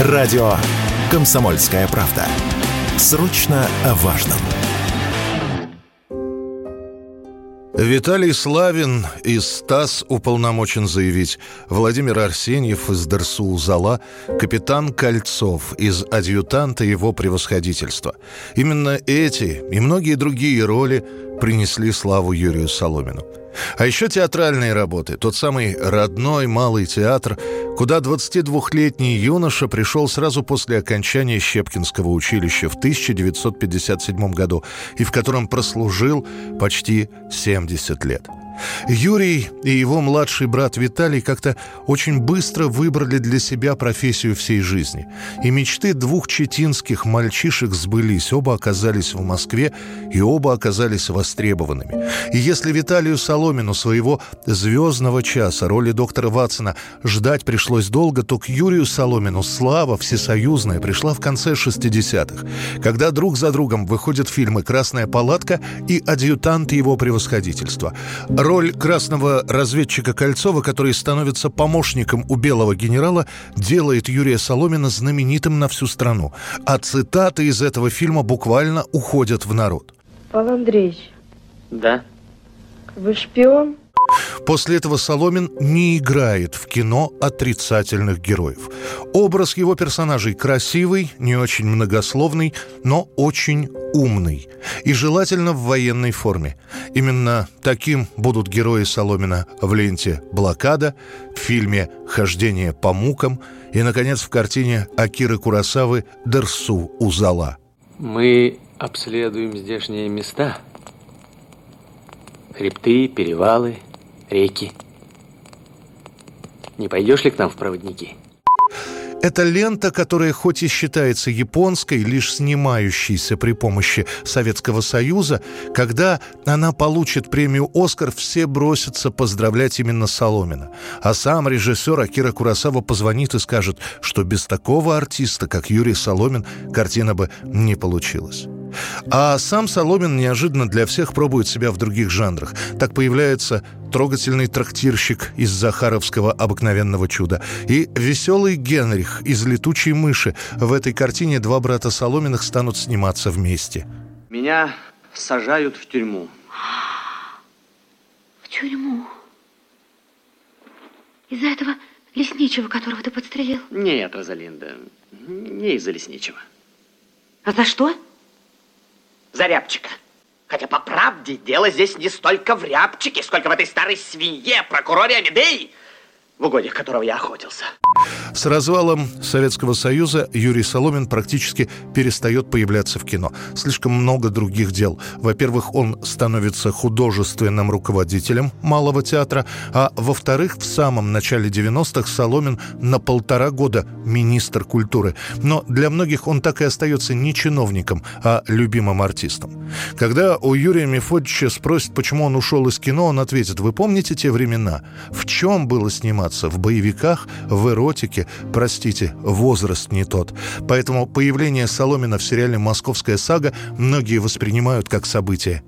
Радио «Комсомольская правда». Срочно о важном. Виталий Славин из СТАС уполномочен заявить, Владимир Арсеньев из ДРСУ «Зала», капитан Кольцов из «Адъютанта его превосходительства». Именно эти и многие другие роли принесли славу Юрию Соломину. А еще театральные работы. Тот самый родной малый театр, куда 22-летний юноша пришел сразу после окончания Щепкинского училища в 1957 году и в котором прослужил почти 70 лет. Юрий и его младший брат Виталий как-то очень быстро выбрали для себя профессию всей жизни. И мечты двух четинских мальчишек сбылись. Оба оказались в Москве, и оба оказались востребованными. И если Виталию Соломину своего звездного часа роли доктора Ватсона ждать пришлось долго, то к Юрию Соломину слава всесоюзная пришла в конце 60-х, когда друг за другом выходят фильмы «Красная палатка» и «Адъютант его превосходительства». Роль красного разведчика Кольцова, который становится помощником у белого генерала, делает Юрия Соломина знаменитым на всю страну. А цитаты из этого фильма буквально уходят в народ. Павел Андреевич. Да. Вы шпион? После этого Соломин не играет в кино отрицательных героев. Образ его персонажей красивый, не очень многословный, но очень умный. И желательно в военной форме. Именно таким будут герои Соломина в ленте «Блокада», в фильме «Хождение по мукам» и, наконец, в картине Акиры Курасавы «Дерсу Узала». Мы обследуем здешние места. Хребты, перевалы – реки. Не пойдешь ли к нам в проводники? Это лента, которая хоть и считается японской, лишь снимающейся при помощи Советского Союза, когда она получит премию «Оскар», все бросятся поздравлять именно Соломина. А сам режиссер Акира Курасава позвонит и скажет, что без такого артиста, как Юрий Соломин, картина бы не получилась. А сам Соломин неожиданно для всех пробует себя в других жанрах. Так появляется трогательный трактирщик из Захаровского «Обыкновенного чуда» и веселый Генрих из «Летучей мыши». В этой картине два брата Соломиных станут сниматься вместе. Меня сажают в тюрьму. В тюрьму? Из-за этого лесничего, которого ты подстрелил? Нет, Розалинда, не из-за лесничего. А за что? За рябчика. Хотя, по правде, дело здесь не столько в рябчике, сколько в этой старой свинье, прокуроре Амедеи, в угодьях которого я охотился. С развалом Советского Союза Юрий Соломин практически перестает появляться в кино. Слишком много других дел. Во-первых, он становится художественным руководителем Малого театра, а во-вторых, в самом начале 90-х Соломин на полтора года министр культуры. Но для многих он так и остается не чиновником, а любимым артистом. Когда у Юрия Мефодича спросят, почему он ушел из кино, он ответит, вы помните те времена? В чем было сниматься? В боевиках? В эротике? Простите, возраст не тот. Поэтому появление Соломина в сериале «Московская сага» многие воспринимают как событие.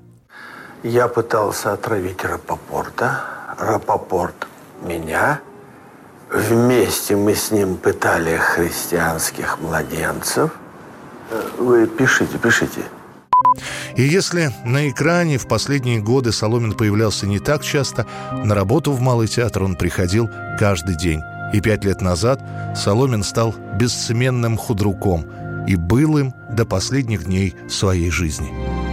Я пытался отравить Рапопорта. Рапопорт меня. Вместе мы с ним пытали христианских младенцев. Э, вы пишите, пишите. И если на экране в последние годы Соломин появлялся не так часто, на работу в Малый театр он приходил каждый день. И пять лет назад Соломин стал бессменным худруком и был им до последних дней своей жизни.